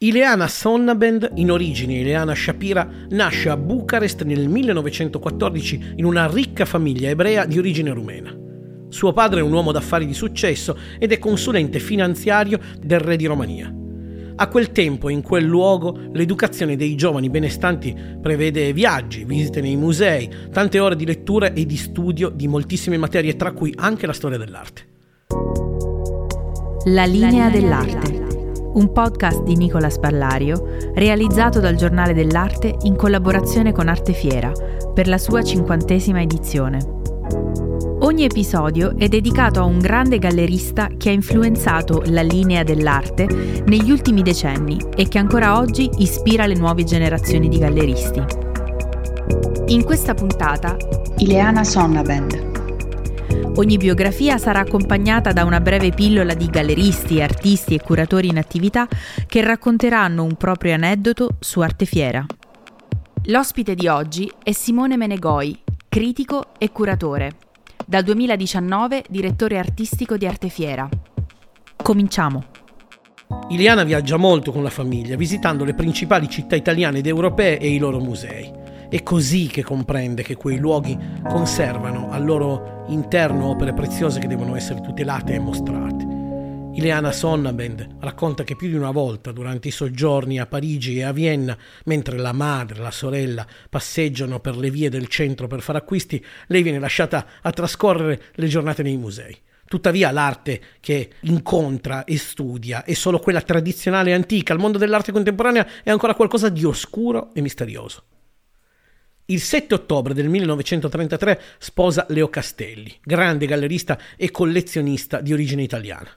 Ileana Sonnabend, in origine Ileana Shapira, nasce a Bucarest nel 1914 in una ricca famiglia ebrea di origine rumena. Suo padre è un uomo d'affari di successo ed è consulente finanziario del re di Romania. A quel tempo, in quel luogo, l'educazione dei giovani benestanti prevede viaggi, visite nei musei, tante ore di lettura e di studio di moltissime materie, tra cui anche la storia dell'arte. La linea dell'arte un podcast di Nicola Spallario realizzato dal Giornale dell'Arte in collaborazione con Artefiera per la sua cinquantesima edizione. Ogni episodio è dedicato a un grande gallerista che ha influenzato la linea dell'arte negli ultimi decenni e che ancora oggi ispira le nuove generazioni di galleristi. In questa puntata Ileana Sonnabend Ogni biografia sarà accompagnata da una breve pillola di galleristi, artisti e curatori in attività che racconteranno un proprio aneddoto su Artefiera. L'ospite di oggi è Simone Menegoi, critico e curatore. Dal 2019 direttore artistico di Artefiera. Cominciamo. Iliana viaggia molto con la famiglia, visitando le principali città italiane ed europee e i loro musei. È così che comprende che quei luoghi conservano al loro interno opere preziose che devono essere tutelate e mostrate. Ileana Sonnabend racconta che più di una volta durante i soggiorni a Parigi e a Vienna, mentre la madre e la sorella passeggiano per le vie del centro per fare acquisti, lei viene lasciata a trascorrere le giornate nei musei. Tuttavia l'arte che incontra e studia è solo quella tradizionale e antica, il mondo dell'arte contemporanea è ancora qualcosa di oscuro e misterioso. Il 7 ottobre del 1933 sposa Leo Castelli, grande gallerista e collezionista di origine italiana.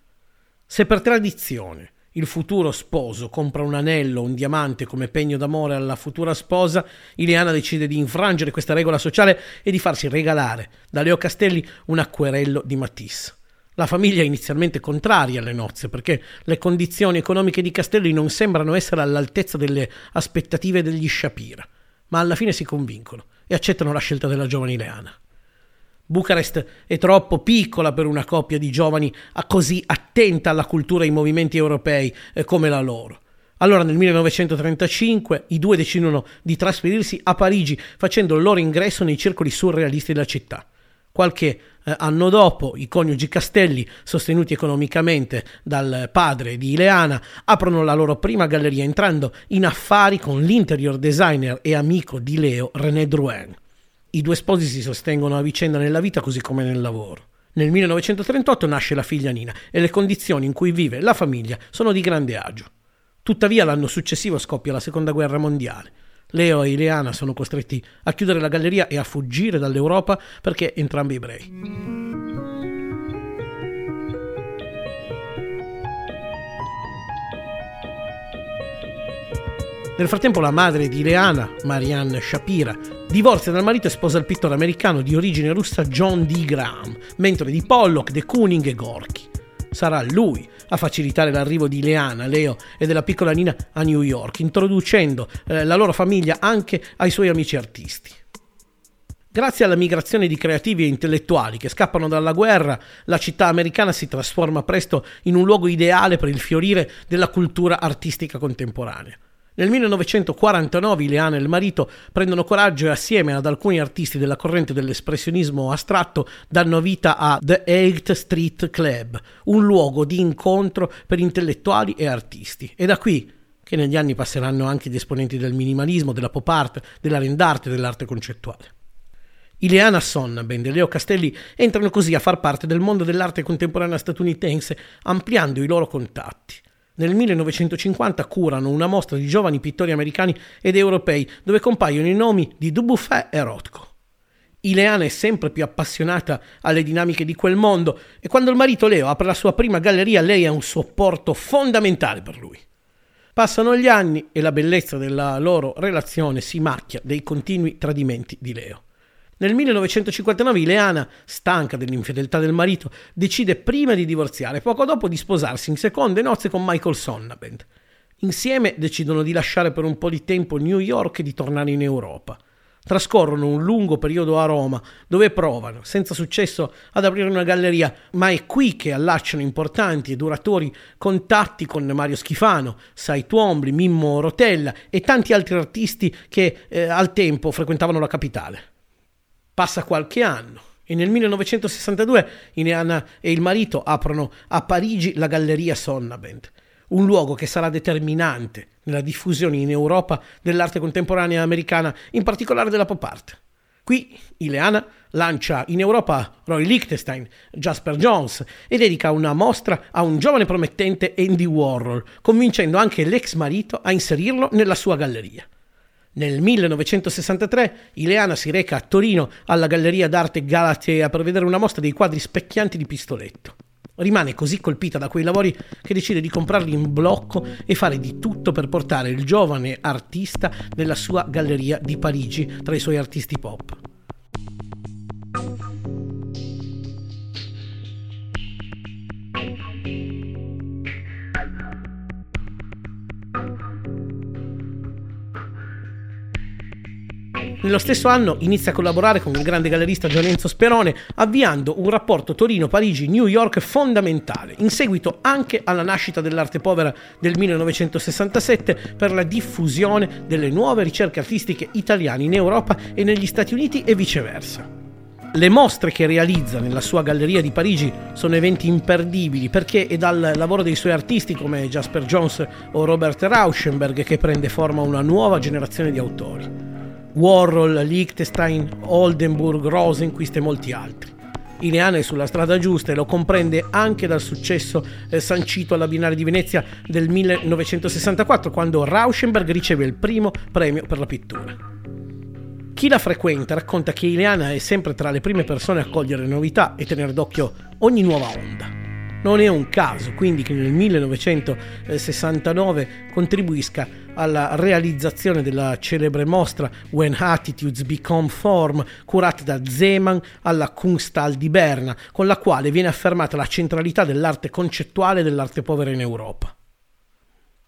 Se per tradizione il futuro sposo compra un anello, un diamante come pegno d'amore alla futura sposa, Ileana decide di infrangere questa regola sociale e di farsi regalare da Leo Castelli un acquerello di Matisse. La famiglia è inizialmente contraria alle nozze perché le condizioni economiche di Castelli non sembrano essere all'altezza delle aspettative degli Shapira ma alla fine si convincono e accettano la scelta della giovane Ileana. Bucarest è troppo piccola per una coppia di giovani così attenta alla cultura e ai movimenti europei eh, come la loro. Allora nel 1935 i due decidono di trasferirsi a Parigi facendo il loro ingresso nei circoli surrealisti della città. Qualche eh, anno dopo i coniugi Castelli, sostenuti economicamente dal padre di Ileana, aprono la loro prima galleria entrando in affari con l'interior designer e amico di Leo René Drouin. I due sposi si sostengono a vicenda nella vita così come nel lavoro. Nel 1938 nasce la figlia Nina e le condizioni in cui vive la famiglia sono di grande agio. Tuttavia l'anno successivo scoppia la seconda guerra mondiale Leo e Ileana sono costretti a chiudere la galleria e a fuggire dall'Europa perché entrambi ebrei. Nel frattempo la madre di Ileana, Marianne Shapira, divorzia dal marito e sposa il pittore americano di origine russa John D. Graham, mentore di Pollock, De Kooning e Gorky. Sarà lui a facilitare l'arrivo di Leana, Leo e della piccola Nina a New York, introducendo eh, la loro famiglia anche ai suoi amici artisti. Grazie alla migrazione di creativi e intellettuali che scappano dalla guerra, la città americana si trasforma presto in un luogo ideale per il fiorire della cultura artistica contemporanea. Nel 1949 Ileana e il marito prendono coraggio e assieme ad alcuni artisti della corrente dell'espressionismo astratto danno vita a The Eighth Street Club, un luogo di incontro per intellettuali e artisti. E da qui che negli anni passeranno anche gli esponenti del minimalismo, della pop art, della rendarte e dell'arte concettuale. Ileana Sonnabend e Leo Castelli entrano così a far parte del mondo dell'arte contemporanea statunitense, ampliando i loro contatti. Nel 1950 curano una mostra di giovani pittori americani ed europei dove compaiono i nomi di Dubuffet e Rothko. Ileana è sempre più appassionata alle dinamiche di quel mondo e quando il marito Leo apre la sua prima galleria lei è un supporto fondamentale per lui. Passano gli anni e la bellezza della loro relazione si macchia dei continui tradimenti di Leo. Nel 1959 Ileana, stanca dell'infedeltà del marito, decide prima di divorziare, poco dopo di sposarsi in seconde nozze con Michael Sonnabend. Insieme decidono di lasciare per un po' di tempo New York e di tornare in Europa. Trascorrono un lungo periodo a Roma, dove provano, senza successo, ad aprire una galleria, ma è qui che allacciano importanti e duratori contatti con Mario Schifano, Sai Tuombli, Mimmo Rotella e tanti altri artisti che eh, al tempo frequentavano la capitale. Passa qualche anno e nel 1962 Ileana e il marito aprono a Parigi la galleria Sonnabend, un luogo che sarà determinante nella diffusione in Europa dell'arte contemporanea americana, in particolare della pop art. Qui Ileana lancia in Europa Roy Lichtenstein, Jasper Jones e dedica una mostra a un giovane promettente Andy Warhol, convincendo anche l'ex marito a inserirlo nella sua galleria. Nel 1963 Ileana si reca a Torino alla Galleria d'Arte Galatea per vedere una mostra dei quadri specchianti di Pistoletto. Rimane così colpita da quei lavori che decide di comprarli in blocco e fare di tutto per portare il giovane artista nella sua galleria di Parigi tra i suoi artisti pop. Nello stesso anno inizia a collaborare con il grande gallerista Giorenzo Sperone, avviando un rapporto Torino-Parigi-New York fondamentale, in seguito anche alla nascita dell'arte povera del 1967 per la diffusione delle nuove ricerche artistiche italiane in Europa e negli Stati Uniti e viceversa. Le mostre che realizza nella sua galleria di Parigi sono eventi imperdibili perché è dal lavoro dei suoi artisti come Jasper Jones o Robert Rauschenberg che prende forma una nuova generazione di autori. Warhol, Liechtenstein, Oldenburg, Rosenquist e molti altri. Ileana è sulla strada giusta e lo comprende anche dal successo eh, sancito alla Biennale di Venezia del 1964, quando Rauschenberg riceve il primo premio per la pittura. Chi la frequenta racconta che Ileana è sempre tra le prime persone a cogliere novità e tenere d'occhio ogni nuova onda. Non è un caso quindi che nel 1969 contribuisca alla realizzazione della celebre mostra When Attitudes Become Form, curata da Zeman alla Kunsthal di Berna, con la quale viene affermata la centralità dell'arte concettuale e dell'arte povera in Europa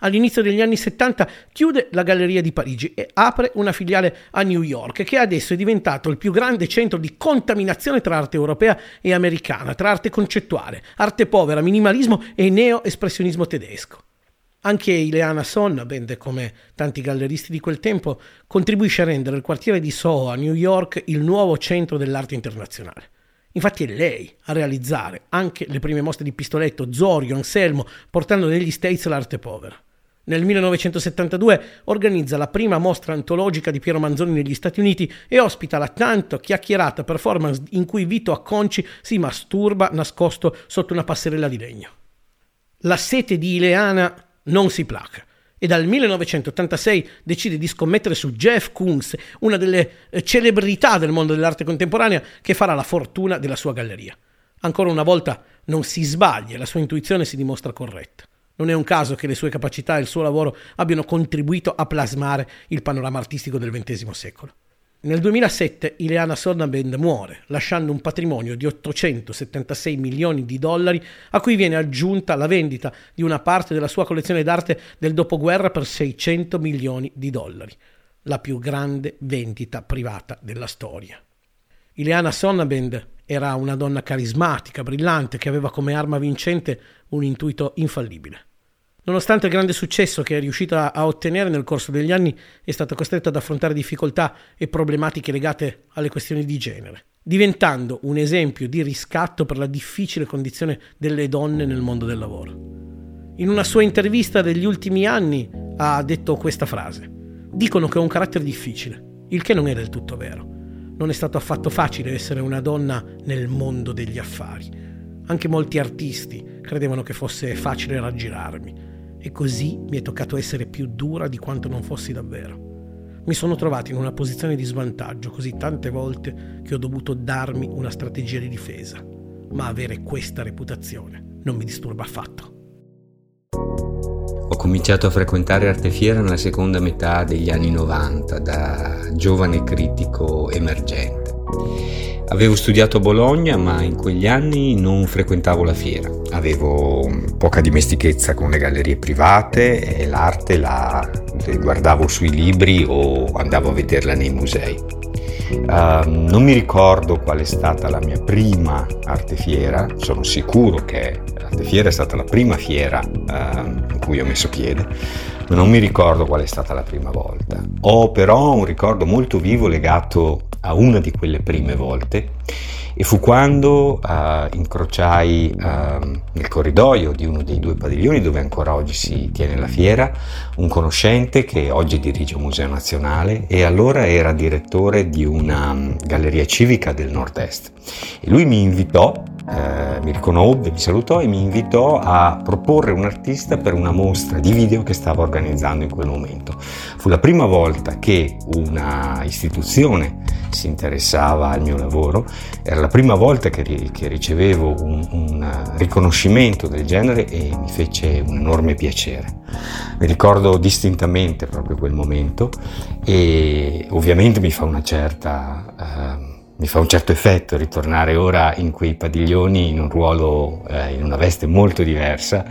all'inizio degli anni 70 chiude la Galleria di Parigi e apre una filiale a New York, che adesso è diventato il più grande centro di contaminazione tra arte europea e americana, tra arte concettuale, arte povera, minimalismo e neo-espressionismo tedesco. Anche Ileana Sonnabend, come tanti galleristi di quel tempo, contribuisce a rendere il quartiere di Soho a New York il nuovo centro dell'arte internazionale. Infatti è lei a realizzare anche le prime mostre di Pistoletto, Zorio, Anselmo, portando negli States l'arte povera. Nel 1972 organizza la prima mostra antologica di Piero Manzoni negli Stati Uniti e ospita la tanto chiacchierata performance in cui Vito Acconci si masturba nascosto sotto una passerella di legno. La sete di Ileana non si placa e dal 1986 decide di scommettere su Jeff Koons, una delle eh, celebrità del mondo dell'arte contemporanea che farà la fortuna della sua galleria. Ancora una volta non si sbaglia, la sua intuizione si dimostra corretta. Non è un caso che le sue capacità e il suo lavoro abbiano contribuito a plasmare il panorama artistico del XX secolo. Nel 2007 Ileana Sonnabend muore, lasciando un patrimonio di 876 milioni di dollari a cui viene aggiunta la vendita di una parte della sua collezione d'arte del dopoguerra per 600 milioni di dollari, la più grande vendita privata della storia. Ileana Sonnabend era una donna carismatica, brillante, che aveva come arma vincente un intuito infallibile. Nonostante il grande successo che è riuscita a ottenere nel corso degli anni, è stata costretta ad affrontare difficoltà e problematiche legate alle questioni di genere, diventando un esempio di riscatto per la difficile condizione delle donne nel mondo del lavoro. In una sua intervista degli ultimi anni ha detto questa frase. Dicono che ho un carattere difficile, il che non è del tutto vero. Non è stato affatto facile essere una donna nel mondo degli affari. Anche molti artisti credevano che fosse facile raggirarmi. E così mi è toccato essere più dura di quanto non fossi davvero. Mi sono trovato in una posizione di svantaggio così tante volte che ho dovuto darmi una strategia di difesa. Ma avere questa reputazione non mi disturba affatto. Ho cominciato a frequentare Artefiera nella seconda metà degli anni 90 da giovane critico emergente. Avevo studiato a Bologna, ma in quegli anni non frequentavo la fiera. Avevo poca dimestichezza con le gallerie private e l'arte la guardavo sui libri o andavo a vederla nei musei. Uh, non mi ricordo qual è stata la mia prima artefiera, sono sicuro che l'artefiera è stata la prima fiera uh, in cui ho messo piede, ma non mi ricordo qual è stata la prima volta. Ho però un ricordo molto vivo legato a una di quelle prime volte e fu quando uh, incrociai uh, nel corridoio di uno dei due padiglioni dove ancora oggi si tiene la fiera un conoscente che oggi dirige un museo nazionale e allora era direttore di una um, galleria civica del nord-est e lui mi invitò eh, mi riconobbe, mi salutò e mi invitò a proporre un artista per una mostra di video che stava organizzando in quel momento. Fu la prima volta che una istituzione si interessava al mio lavoro, era la prima volta che, che ricevevo un, un, riconoscimento del genere e mi fece un enorme piacere. Mi ricordo distintamente proprio quel momento e ovviamente mi fa certa... Uh, mi fa un certo effetto ritornare ora in quei padiglioni in un ruolo, eh, in una veste molto diversa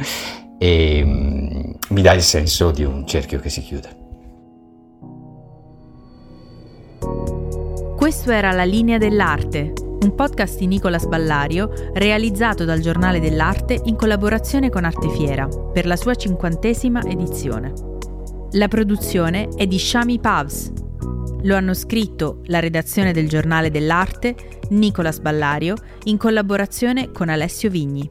e mm, mi dà il senso di un cerchio che si chiude. Questo era La linea dell'arte, un podcast di Nicola Ballario realizzato dal Giornale dell'Arte in collaborazione con Artefiera per la sua cinquantesima edizione. La produzione è di Shami Pavs, lo hanno scritto la redazione del Giornale dell'Arte, Nicola Ballario, in collaborazione con Alessio Vigni.